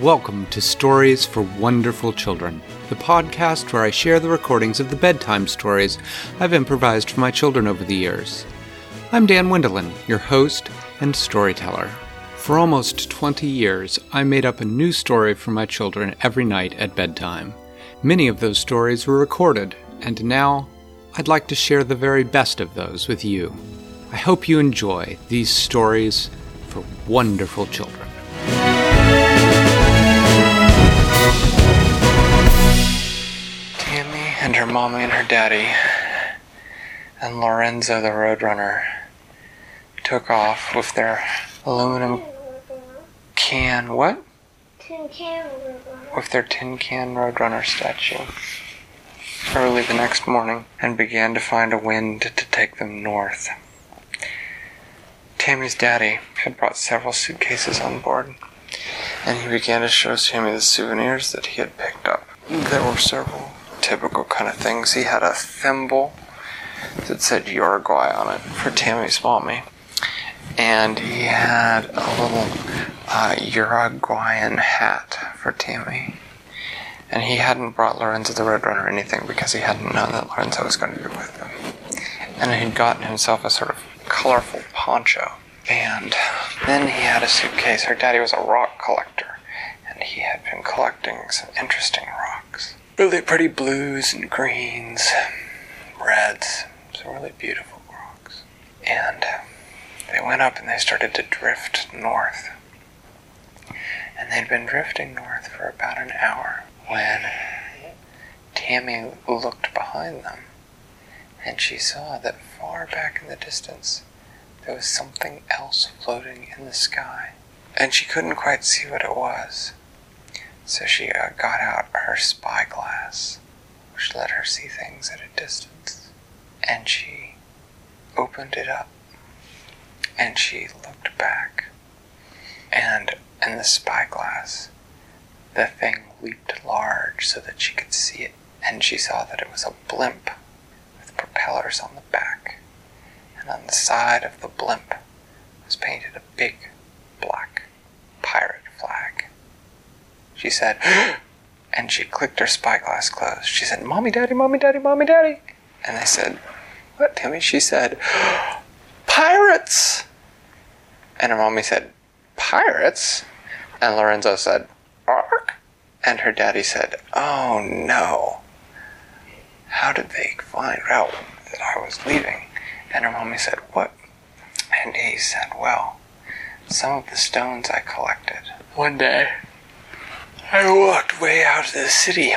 Welcome to Stories for Wonderful Children, the podcast where I share the recordings of the bedtime stories I've improvised for my children over the years. I'm Dan Wendelin, your host and storyteller. For almost 20 years, I made up a new story for my children every night at bedtime. Many of those stories were recorded, and now I'd like to share the very best of those with you. I hope you enjoy these stories for wonderful children. Tammy and her mommy and her daddy and Lorenzo the Roadrunner took off with their aluminum can what? Tin can Roadrunner. With their tin can Roadrunner statue. Early the next morning and began to find a wind to take them north. Tammy's daddy had brought several suitcases on board, and he began to show Tammy the souvenirs that he had picked up. There were several typical kind of things. He had a thimble that said Uruguay on it for Tammy's mommy, and he had a little uh, Uruguayan hat for Tammy. And he hadn't brought Lorenzo the Roadrunner anything because he hadn't known that Lorenzo was going to be with him. And he'd gotten himself a sort of colorful poncho. And then he had a suitcase. Her daddy was a rock collector, and he had been collecting some interesting rocks. Really pretty blues and greens, reds, some really beautiful rocks. And they went up and they started to drift north. And they'd been drifting north for about an hour when Tammy looked behind them and she saw that far back in the distance there was something else floating in the sky. And she couldn't quite see what it was. So she uh, got out her spyglass, which let her see things at a distance. And she opened it up and she looked back. And in the spyglass, the thing leaped large so that she could see it. And she saw that it was a blimp with propellers on the back. And on the side of the blimp was painted a big black. She said, and she clicked her spyglass closed. She said, Mommy, Daddy, Mommy, Daddy, Mommy, Daddy. And they said, What, Timmy? She said, Pirates! And her mommy said, Pirates? And Lorenzo said, Ark? And her daddy said, Oh no. How did they find out that I was leaving? And her mommy said, What? And he said, Well, some of the stones I collected. One day, I walked way out of the city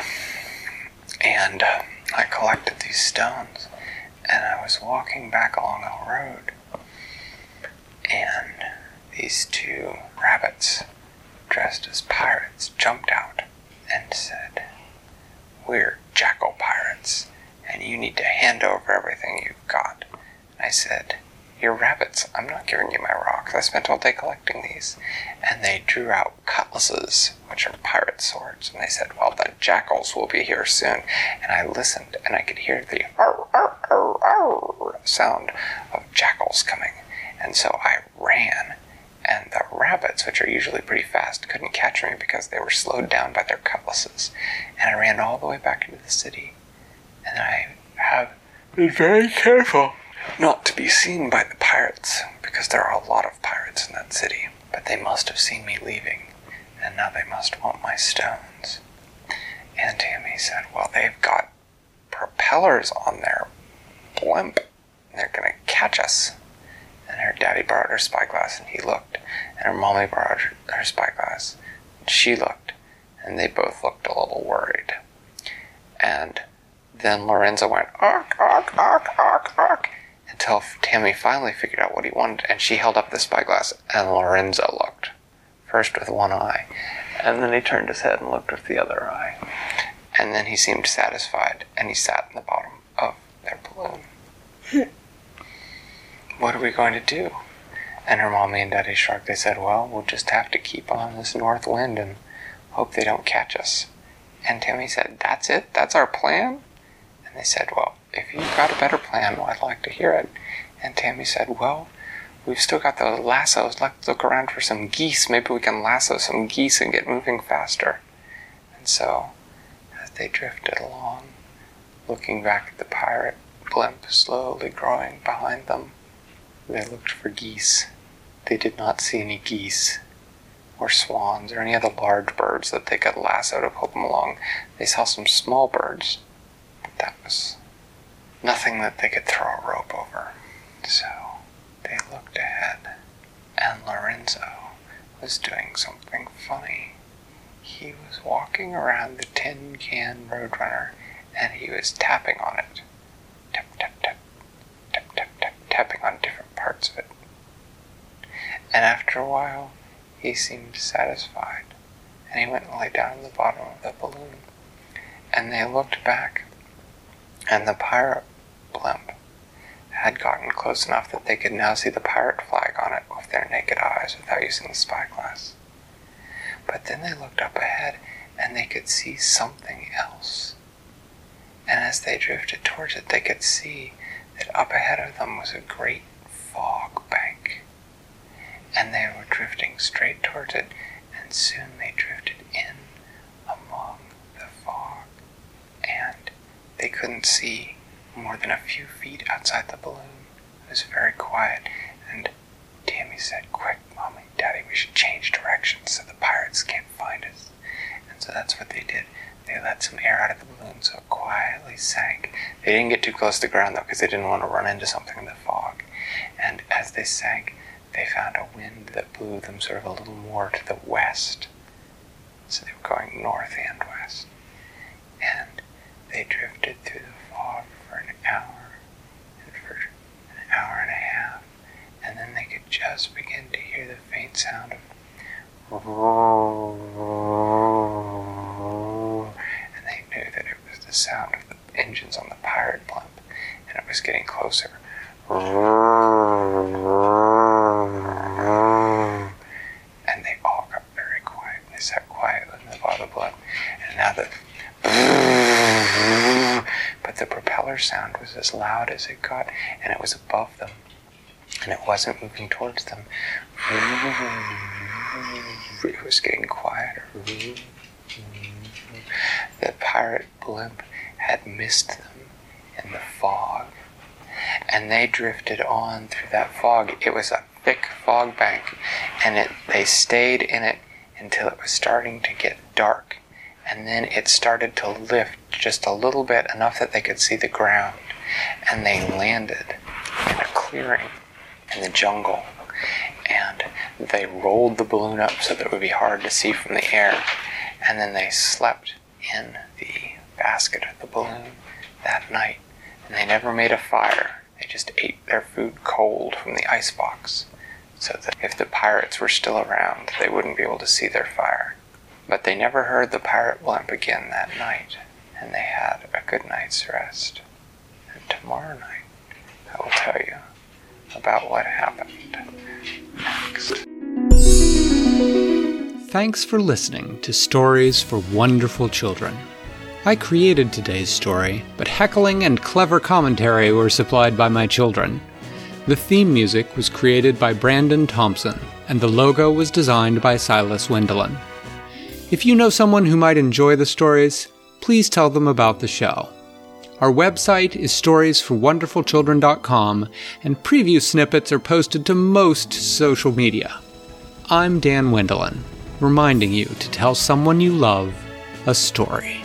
and uh, I collected these stones. And I was walking back along a road, and these two rabbits dressed as pirates jumped out and said, We're jackal pirates, and you need to hand over everything you've got. I said, You're rabbits. I'm not giving you my. I spent all day collecting these. And they drew out cutlasses, which are pirate swords. And they said, Well, the jackals will be here soon. And I listened, and I could hear the sound of jackals coming. And so I ran and the rabbits, which are usually pretty fast, couldn't catch me because they were slowed down by their cutlasses. And I ran all the way back into the city. And I have been very careful not to be seen by the pirates, because there are a lot of pirates in that city. But they must have seen me leaving, and now they must want my stones. And Tammy said, Well, they've got propellers on their blimp. They're to catch us. And her daddy borrowed her spyglass and he looked. And her mommy borrowed her, her spyglass and she looked. And they both looked a little worried. And then Lorenzo went, ark, ark, ark, ark, ark, until Tammy finally figured out what he wanted. And she held up the spyglass and Lorenzo looked. First with one eye. And then he turned his head and looked with the other eye. And then he seemed satisfied and he sat in the bottom of their balloon. what are we going to do? And her mommy and daddy shrugged. They said, Well, we'll just have to keep on this north wind and hope they don't catch us. And Tammy said, That's it? That's our plan? And they said, Well, if you've got a better plan, well, I'd like to hear it. And Tammy said, Well, we've still got those lassos. Let's look around for some geese. Maybe we can lasso some geese and get moving faster. And so, as they drifted along, looking back at the pirate blimp slowly growing behind them, they looked for geese. They did not see any geese or swans or any other large birds that they could lasso to pull them along. They saw some small birds, but that was nothing that they could throw a rope over. So they looked ahead, and Lorenzo was doing something funny. He was walking around the tin can roadrunner and he was tapping on it. Tap, tap, tap, tap, tap, tap, tapping on different parts of it. And after a while, he seemed satisfied, and he went and lay down in the bottom of the balloon. And they looked back, and the pirate blimp had gotten close enough that they could now see the pirate flag on it with their naked eyes without using the spyglass. But then they looked up ahead, and they could see something else. And as they drifted towards it, they could see that up ahead of them was a great fog bank and they were drifting straight towards it, and soon they drifted in among the fog, and they couldn't see more than a few feet outside the balloon. It was very quiet, and Tammy said, Quick, Mommy, Daddy, we should change directions so the pirates can't find us. And so that's what they did. They let some air out of the balloon so it quietly sank. They didn't get too close to the ground though because they didn't want to run into something in the fog. And as they sank, they found a wind that blew them sort of a little more to the west. So they were going north and west. And they drifted through the fog hour, and for an hour and a half, and then they could just begin to hear the faint sound of and they knew that it was the sound of the engines on the pirate blimp, and it was getting closer. And they all got very quiet. They sat quietly in the bottom blimp. And now the propeller sound was as loud as it got, and it was above them, and it wasn't moving towards them. It was getting quieter. The pirate blimp had missed them in the fog, and they drifted on through that fog. It was a thick fog bank, and it, they stayed in it until it was starting to get dark, and then it started to lift just a little bit, enough that they could see the ground, and they landed in a clearing in the jungle, and they rolled the balloon up so that it would be hard to see from the air, and then they slept in the basket of the balloon that night, and they never made a fire. They just ate their food cold from the icebox, so that if the pirates were still around, they wouldn't be able to see their fire. But they never heard the pirate blimp again that night, and they had a good night's rest. And tomorrow night, I will tell you about what happened next. Thanks for listening to Stories for Wonderful Children. I created today's story, but heckling and clever commentary were supplied by my children. The theme music was created by Brandon Thompson, and the logo was designed by Silas Wendelin. If you know someone who might enjoy the stories, please tell them about the show. Our website is storiesforwonderfulchildren.com, and preview snippets are posted to most social media. I'm Dan Wendelin, reminding you to tell someone you love a story.